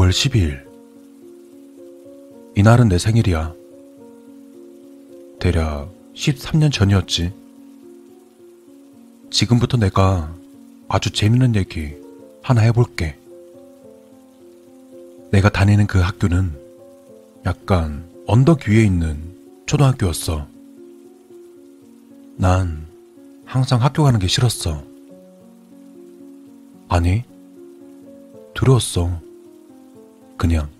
5월 12일. 이날은 내 생일이야. 대략 13년 전이었지. 지금부터 내가 아주 재밌는 얘기 하나 해볼게. 내가 다니는 그 학교는 약간 언덕 위에 있는 초등학교였어. 난 항상 학교 가는 게 싫었어. 아니, 두려웠어. 그냥.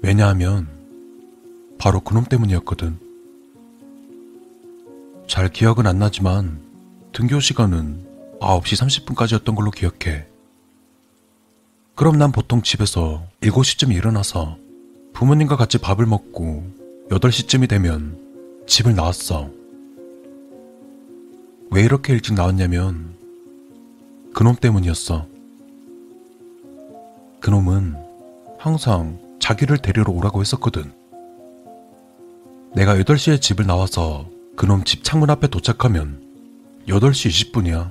왜냐하면 바로 그놈 때문이었거든. 잘 기억은 안 나지만 등교 시간은 9시 30분까지였던 걸로 기억해. 그럼 난 보통 집에서 7시쯤 일어나서 부모님과 같이 밥을 먹고 8시쯤이 되면 집을 나왔어. 왜 이렇게 일찍 나왔냐면 그놈 때문이었어. 그놈은 항상 자기를 데리러 오라고 했었거든. 내가 8시에 집을 나와서 그놈 집 창문 앞에 도착하면 8시 20분이야.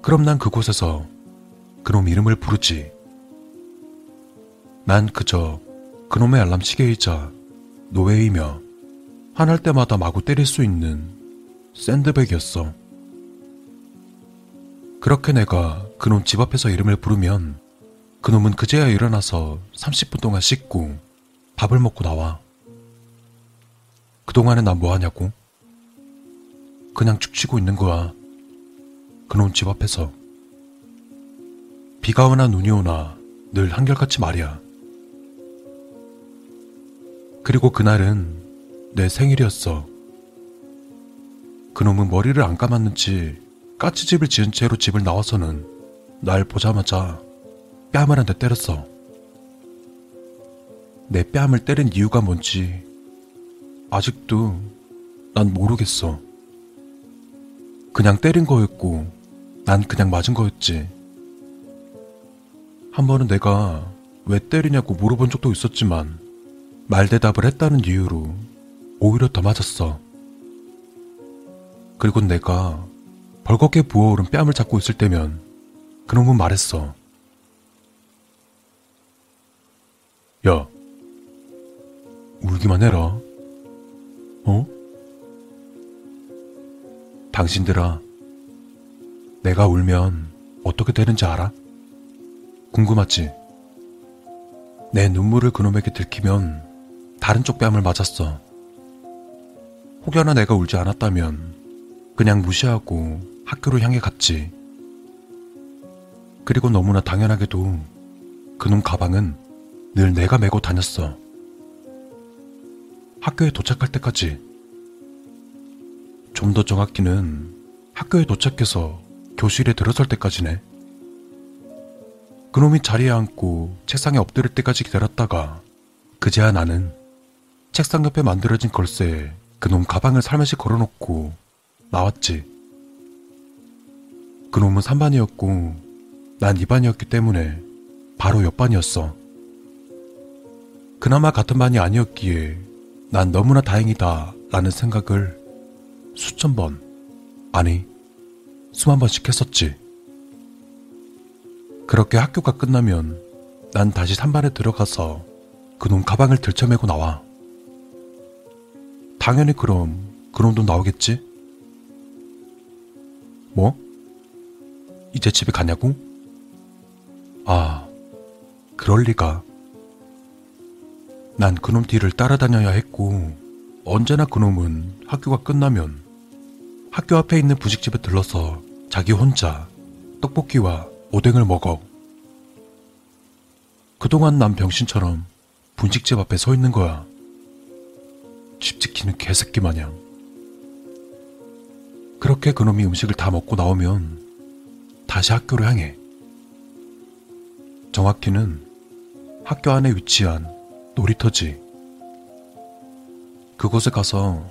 그럼 난 그곳에서 그놈 이름을 부르지. 난 그저 그놈의 알람 시계이자 노예이며 화날 때마다 마구 때릴 수 있는 샌드백이었어. 그렇게 내가 그놈 집 앞에서 이름을 부르면 그놈은 그제야 일어나서 30분 동안 씻고 밥을 먹고 나와. 그동안에 난 뭐하냐고? 그냥 축치고 있는 거야. 그놈 집 앞에서. 비가 오나 눈이 오나 늘 한결같이 말이야. 그리고 그날은 내 생일이었어. 그놈은 머리를 안 감았는지 까치집을 지은 채로 집을 나와서는 날 보자마자 뺨을 한 대 때렸어. 내 뺨을 때린 이유가 뭔지 아직도 난 모르겠어. 그냥 때린 거였고 난 그냥 맞은 거였지. 한 번은 내가 왜 때리냐고 물어본 적도 있었지만 말대답을 했다는 이유로 오히려 더 맞았어. 그리고 내가 벌겋게 부어오른 뺨을 잡고 있을 때면 그놈은 말했어. 야, 울기만 해라. 어? 당신들아, 내가 울면 어떻게 되는지 알아? 궁금하지? 내 눈물을 그놈에게 들키면 다른 쪽 뺨을 맞았어. 혹여나 내가 울지 않았다면 그냥 무시하고 학교로 향해 갔지. 그리고 너무나 당연하게도 그놈 가방은 늘 내가 메고 다녔어. 학교에 도착할 때까지. 좀 더 정확히는 학교에 도착해서 교실에 들어설 때까지네. 그놈이 자리에 앉고 책상에 엎드릴 때까지 기다렸다가 그제야 나는 책상 옆에 만들어진 걸쇠에 그놈 가방을 살며시 걸어놓고 나왔지. 그놈은 3반이었고 난 2반이었기 때문에 바로 옆반이었어. 그나마 같은 반이 아니었기에 난 너무나 다행이다 라는 생각을 수천 번, 아니, 수만 번씩 했었지. 그렇게 학교가 끝나면 난 다시 3반에 들어가서 그놈 가방을 들쳐매고 나와. 당연히 그럼 그놈도 나오겠지? 뭐? 이제 집에 가냐고? 아, 그럴 리가. 난 그놈 뒤를 따라다녀야 했고, 언제나 그놈은 학교가 끝나면 학교 앞에 있는 부식집에 들러서 자기 혼자 떡볶이와 오뎅을 먹어. 그동안 난 병신처럼 분식집 앞에 서 있는 거야. 집 지키는 개새끼 마냥. 그렇게 그놈이 음식을 다 먹고 나오면 다시 학교를 향해. 정확히는 학교 안에 위치한 놀이터지. 그곳에 가서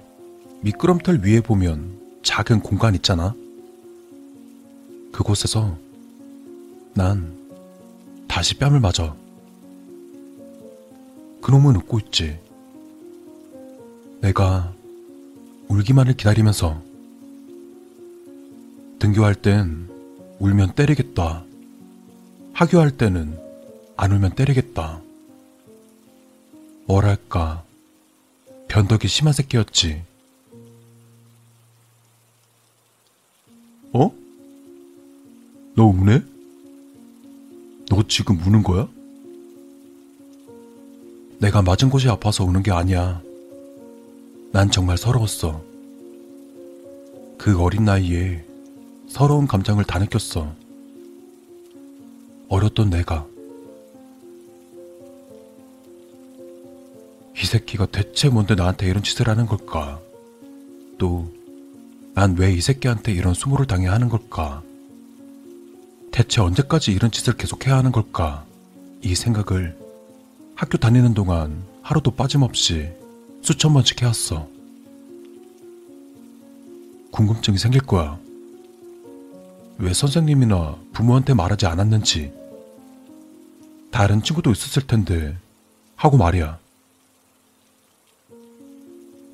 미끄럼틀 위에 보면 작은 공간 있잖아. 그곳에서 난 다시 뺨을 맞아. 그놈은 웃고 있지. 내가 울기만을 기다리면서 등교할 땐 울면 때리겠다. 하교할 때는 안 울면 때리겠다. 뭐랄까, 변덕이 심한 새끼였지. 어? 너 우네? 너 지금 우는 거야? 내가 맞은 곳이 아파서 우는 게 아니야. 난 정말 서러웠어. 그 어린 나이에 서러운 감정을 다 느꼈어. 어렸던 내가. 이 새끼가 대체 뭔데 나한테 이런 짓을 하는 걸까? 또, 난 왜 이 새끼한테 이런 수모를 당해야 하는 걸까? 대체 언제까지 이런 짓을 계속해야 하는 걸까? 이 생각을 학교 다니는 동안 하루도 빠짐없이 수천 번씩 해왔어. 궁금증이 생길 거야. 왜 선생님이나 부모한테 말하지 않았는지. 다른 친구도 있었을 텐데 하고 말이야.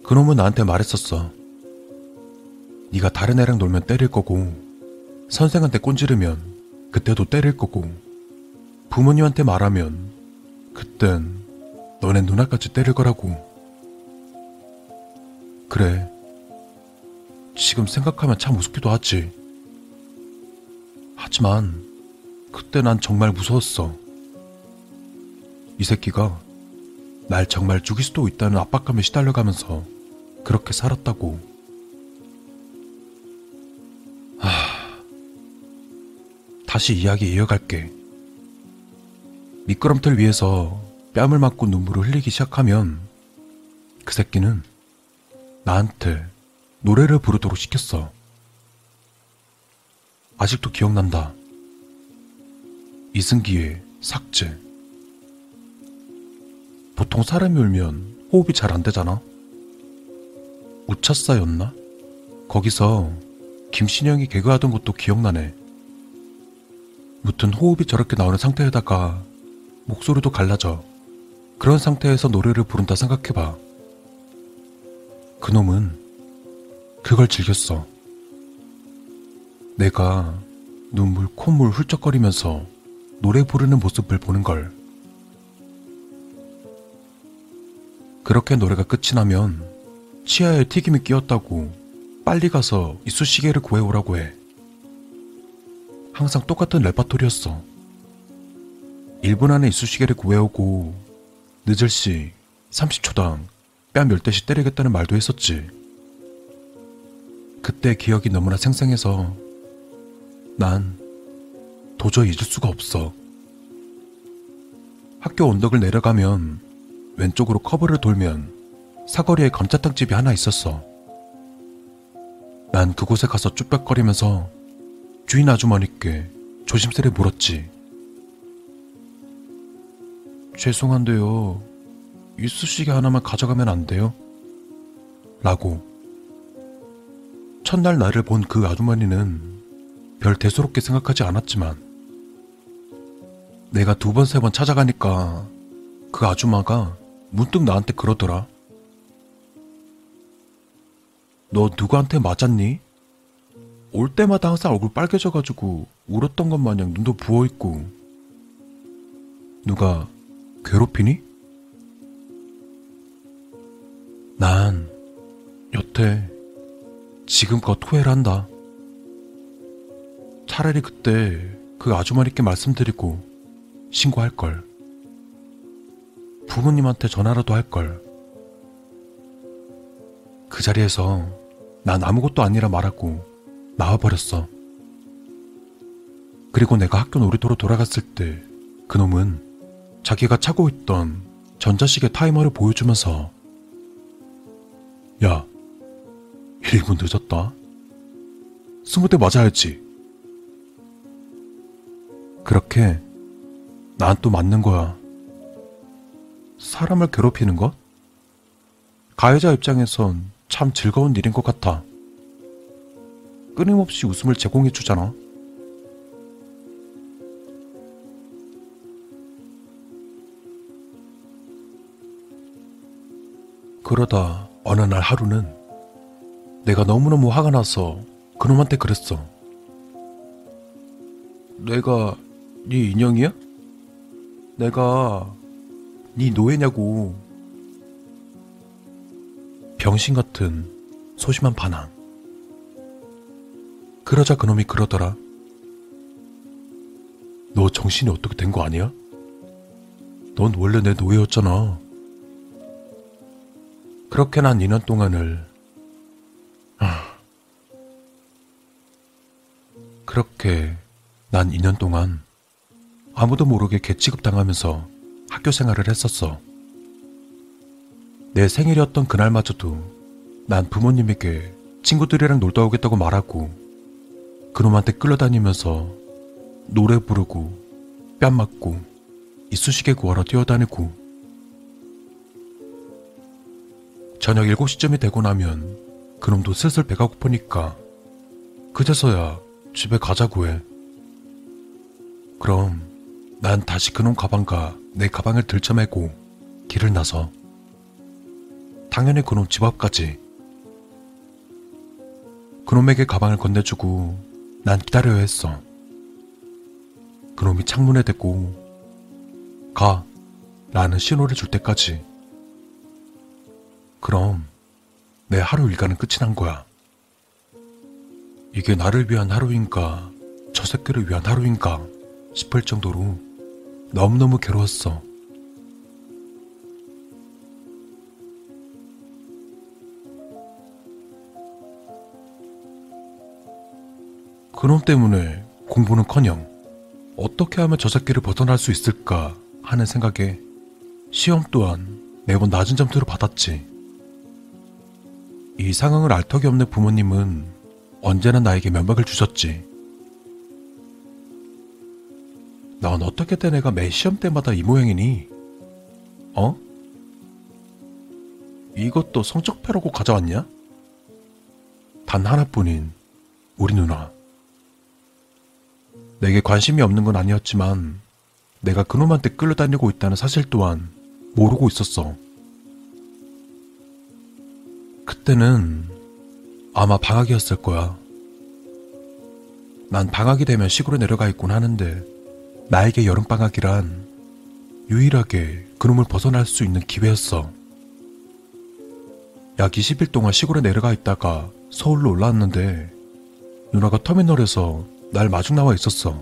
그놈은 나한테 말했었어. 네가 다른 애랑 놀면 때릴 거고 선생한테 꼰지르면 그때도 때릴 거고 부모님한테 말하면 그땐 너네 누나까지 때릴 거라고. 그래. 지금 생각하면 참 무섭기도 하지. 하지만 그때 난 정말 무서웠어. 이 새끼가 날 정말 죽일 수도 있다는 압박감에 시달려가면서 그렇게 살았다고. 하... 다시 이야기 이어갈게. 미끄럼틀 위에서 뺨을 맞고 눈물을 흘리기 시작하면 그 새끼는 나한테 노래를 부르도록 시켰어. 아직도 기억난다. 이승기의 삭제. 보통 사람이 울면 호흡이 잘 안 되잖아. 우차싸였나? 거기서 김신영이 개그하던 것도 기억나네. 무튼 호흡이 저렇게 나오는 상태에다가 목소리도 갈라져. 그런 상태에서 노래를 부른다 생각해봐. 그놈은 그걸 즐겼어. 내가 눈물, 콧물 훌쩍거리면서 노래 부르는 모습을 보는 걸. 그렇게 노래가 끝이 나면 치아에 튀김이 끼었다고 빨리 가서 이쑤시개를 구해오라고 해. 항상 똑같은 레파토리였어. 1분 안에 이쑤시개를 구해오고 늦을 시 30초당 뺨 10대씩 때리겠다는 말도 했었지. 그때 기억이 너무나 생생해서 난 도저히 잊을 수가 없어. 학교 언덕을 내려가면 왼쪽으로 커브를 돌면 사거리에 감자탕 집이 하나 있었어. 난 그곳에 가서 쭈뼛거리면서 주인 아주머니께 조심스레 물었지. 죄송한데요. 이쑤시개 하나만 가져가면 안 돼요? 라고. 첫날 나를 본 그 아주머니는 별 대수롭게 생각하지 않았지만 내가 두 번, 세 번 찾아가니까 그 아줌마가 문득 나한테 그러더라. 너 누구한테 맞았니? 올 때마다 항상 얼굴 빨개져가지고 울었던 것 마냥 눈도 부어있고 누가 괴롭히니? 난 여태 지금껏 후회를 한다. 차라리 그때 그 아주머니께 말씀드리고 신고할 걸. 부모님한테 전화라도 할 걸. 그 자리에서 난 아무것도 아니라 말하고 나와버렸어. 그리고 내가 학교 놀이터로 돌아갔을 때 그놈은 자기가 차고 있던 전자시계 타이머를 보여주면서 야, 1분 늦었다. 스무 대 맞아야지. 그렇게 난또 맞는 거야. 사람을 괴롭히는 것? 가해자 입장에선 참 즐거운 일인 것 같아. 끊임없이 웃음을 제공해 주잖아. 그러다 어느 날 하루는 내가 너무너무 화가 나서 그놈한테 그랬어. 내가 네 인형이야? 내가 네 노예냐고. 병신 같은 소심한 반항. 그러자 그놈이 그러더라. 너 정신이 어떻게 된 거 아니야? 넌 원래 내 노예였잖아. 그렇게 난 2년 동안을 하... 그렇게 난 2년 동안 아무도 모르게 개취급 당하면서 학교 생활을 했었어. 내 생일이었던 그날마저도 난 부모님에게 친구들이랑 놀다 오겠다고 말하고 그놈한테 끌려다니면서 노래 부르고 뺨 맞고 이쑤시개 구하러 뛰어다니고 저녁 7시쯤이 되고 나면 그놈도 슬슬 배가 고프니까 그제서야 집에 가자고 해. 그럼 난 다시 그놈 가방과 내 가방을 들쳐매고 길을 나서 당연히 그놈 집 앞까지 그놈에게 가방을 건네주고 난 기다려야 했어. 그놈이 창문에 대고 가 라는 신호를 줄 때까지 그럼 내 하루 일과는 끝이 난 거야. 이게 나를 위한 하루인가 저 새끼를 위한 하루인가 싶을 정도로 너무너무 괴로웠어. 그놈 때문에 공부는커녕 어떻게 하면 저 새끼를 벗어날 수 있을까 하는 생각에 시험 또한 매번 낮은 점수를 받았지. 이 상황을 알 턱이 없는 부모님은 언제나 나에게 면박을 주셨지. 넌 어떻게 된 애가 매 시험 때마다 이 모양이니? 어? 이것도 성적표라고 가져왔냐? 단 하나뿐인 우리 누나. 내게 관심이 없는 건 아니었지만 내가 그놈한테 끌려다니고 있다는 사실 또한 모르고 있었어. 그때는 아마 방학이었을 거야. 난 방학이 되면 시골에 내려가 있곤 하는데 나에게 여름방학이란 유일하게 그놈을 벗어날 수 있는 기회였어. 약 20일 동안 시골에 내려가 있다가 서울로 올라왔는데 누나가 터미널에서 날 마중 나와 있었어.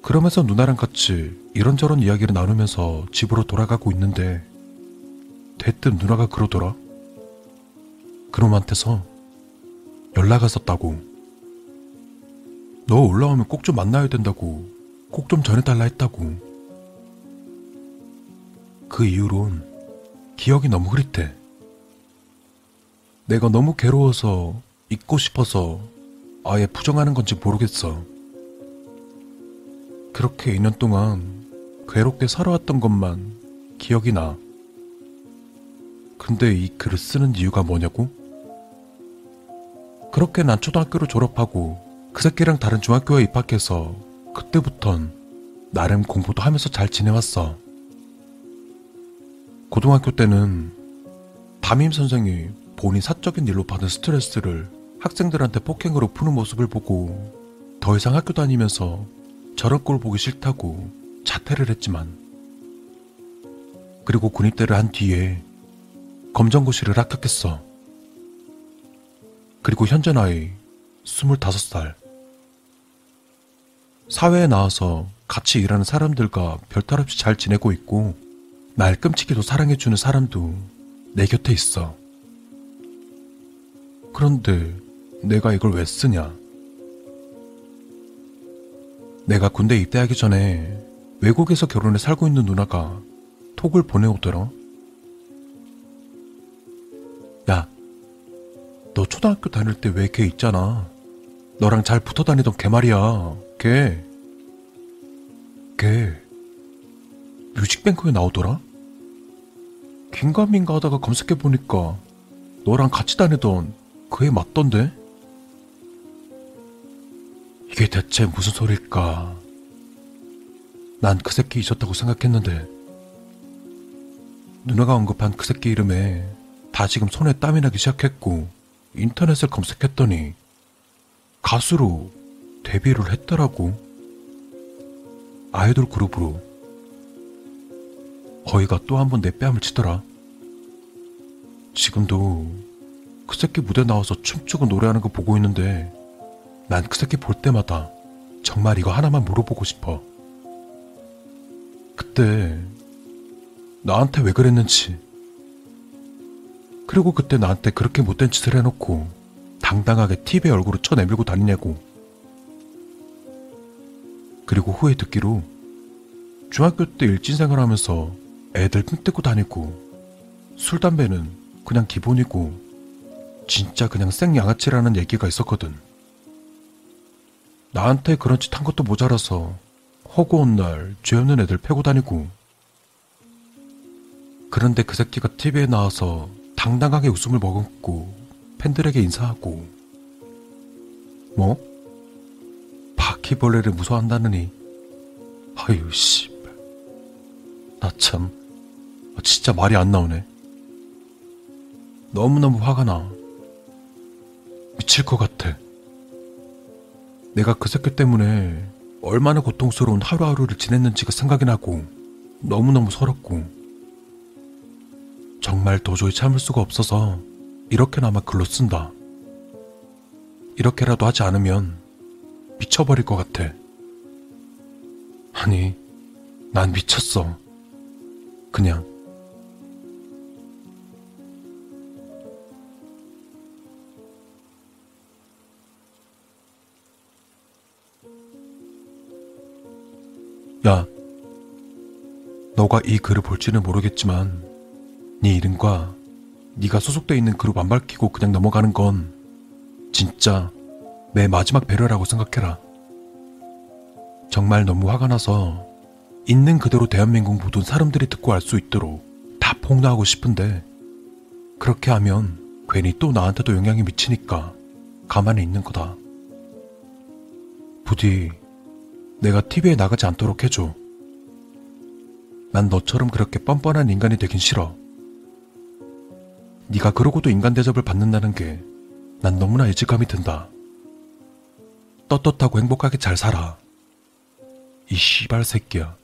그러면서 누나랑 같이 이런저런 이야기를 나누면서 집으로 돌아가고 있는데 대뜸 누나가 그러더라. 그놈한테서 연락 왔었다고. 너 올라오면 꼭 좀 만나야 된다고 꼭 좀 전해달라 했다고. 그 이후론 기억이 너무 흐릿해. 내가 너무 괴로워서 잊고 싶어서 아예 부정하는 건지 모르겠어. 그렇게 2년 동안 괴롭게 살아왔던 것만 기억이 나. 근데 이 글을 쓰는 이유가 뭐냐고? 그렇게 난 초등학교를 졸업하고 그 새끼랑 다른 중학교에 입학해서 그때부턴 나름 공부도 하면서 잘 지내왔어. 고등학교 때는 담임 선생이 본인 사적인 일로 받은 스트레스를 학생들한테 폭행으로 푸는 모습을 보고 더 이상 학교 다니면서 저런 꼴 보기 싫다고 자퇴를 했지만 그리고 군입대를 한 뒤에 검정고시를 합격했어. 그리고 현재 나이 25살. 사회에 나와서 같이 일하는 사람들과 별탈 없이 잘 지내고 있고 날 끔찍이도 사랑해주는 사람도 내 곁에 있어. 그런데 내가 이걸 왜 쓰냐? 내가 군대 입대하기 전에 외국에서 결혼해 살고 있는 누나가 톡을 보내오더라. 야, 너 초등학교 다닐 때 왜 걔 있잖아. 너랑 잘 붙어 다니던 걔 말이야. 걔. 걔. 뮤직뱅크에 나오더라? 긴가민가 하다가 검색해보니까 너랑 같이 다니던 그 애 맞던데? 이게 대체 무슨 소릴까? 난 그 새끼 있었다고 생각했는데 누나가 언급한 그 새끼 이름에 다 지금 손에 땀이 나기 시작했고 인터넷을 검색했더니 가수로 데뷔를 했더라고. 아이돌 그룹으로. 거의가 또 한 번 내 뺨을 치더라. 지금도 그 새끼 무대 나와서 춤추고 노래하는 거 보고 있는데 난 그 새끼 볼 때마다 정말 이거 하나만 물어보고 싶어. 그때 나한테 왜 그랬는지. 그리고 그때 나한테 그렇게 못된 짓을 해놓고 당당하게 TV에 얼굴을 쳐내밀고 다니냐고. 그리고 후에 듣기로 중학교 때 일진생활 하면서 애들 핑 뜯고 다니고 술, 담배는 그냥 기본이고 진짜 그냥 생양아치라는 얘기가 있었거든. 나한테 그런 짓 한 것도 모자라서 허구한 날죄 없는 애들 패고 다니고 그런데 그 새끼가 TV에 나와서 당당하게 웃음을 머금고 팬들에게 인사하고 뭐? 바퀴벌레를 무서워한다느니? 아유 씨발. 나참 아, 진짜 말이 안 나오네. 너무너무 화가 나. 미칠 것 같아. 내가 그 새끼 때문에 얼마나 고통스러운 하루하루를 지냈는지가 생각이 나고 너무너무 서럽고 정말 도저히 참을 수가 없어서 이렇게나마 글로 쓴다. 이렇게라도 하지 않으면 미쳐버릴 것 같아. 아니, 난 미쳤어. 그냥. 야, 너가 이 글을 볼지는 모르겠지만 네 이름과 네가 소속돼 있는 그룹 안 밝히고 그냥 넘어가는 건 진짜 내 마지막 배려라고 생각해라. 정말 너무 화가 나서 있는 그대로 대한민국 모든 사람들이 듣고 알 수 있도록 다 폭로하고 싶은데 그렇게 하면 괜히 또 나한테도 영향이 미치니까 가만히 있는 거다. 부디 내가 TV에 나가지 않도록 해줘. 난 너처럼 그렇게 뻔뻔한 인간이 되긴 싫어. 네가 그러고도 인간 대접을 받는다는 게 난 너무나 예지감이 든다. 떳떳하고 행복하게 잘 살아. 이 씨발 새끼야.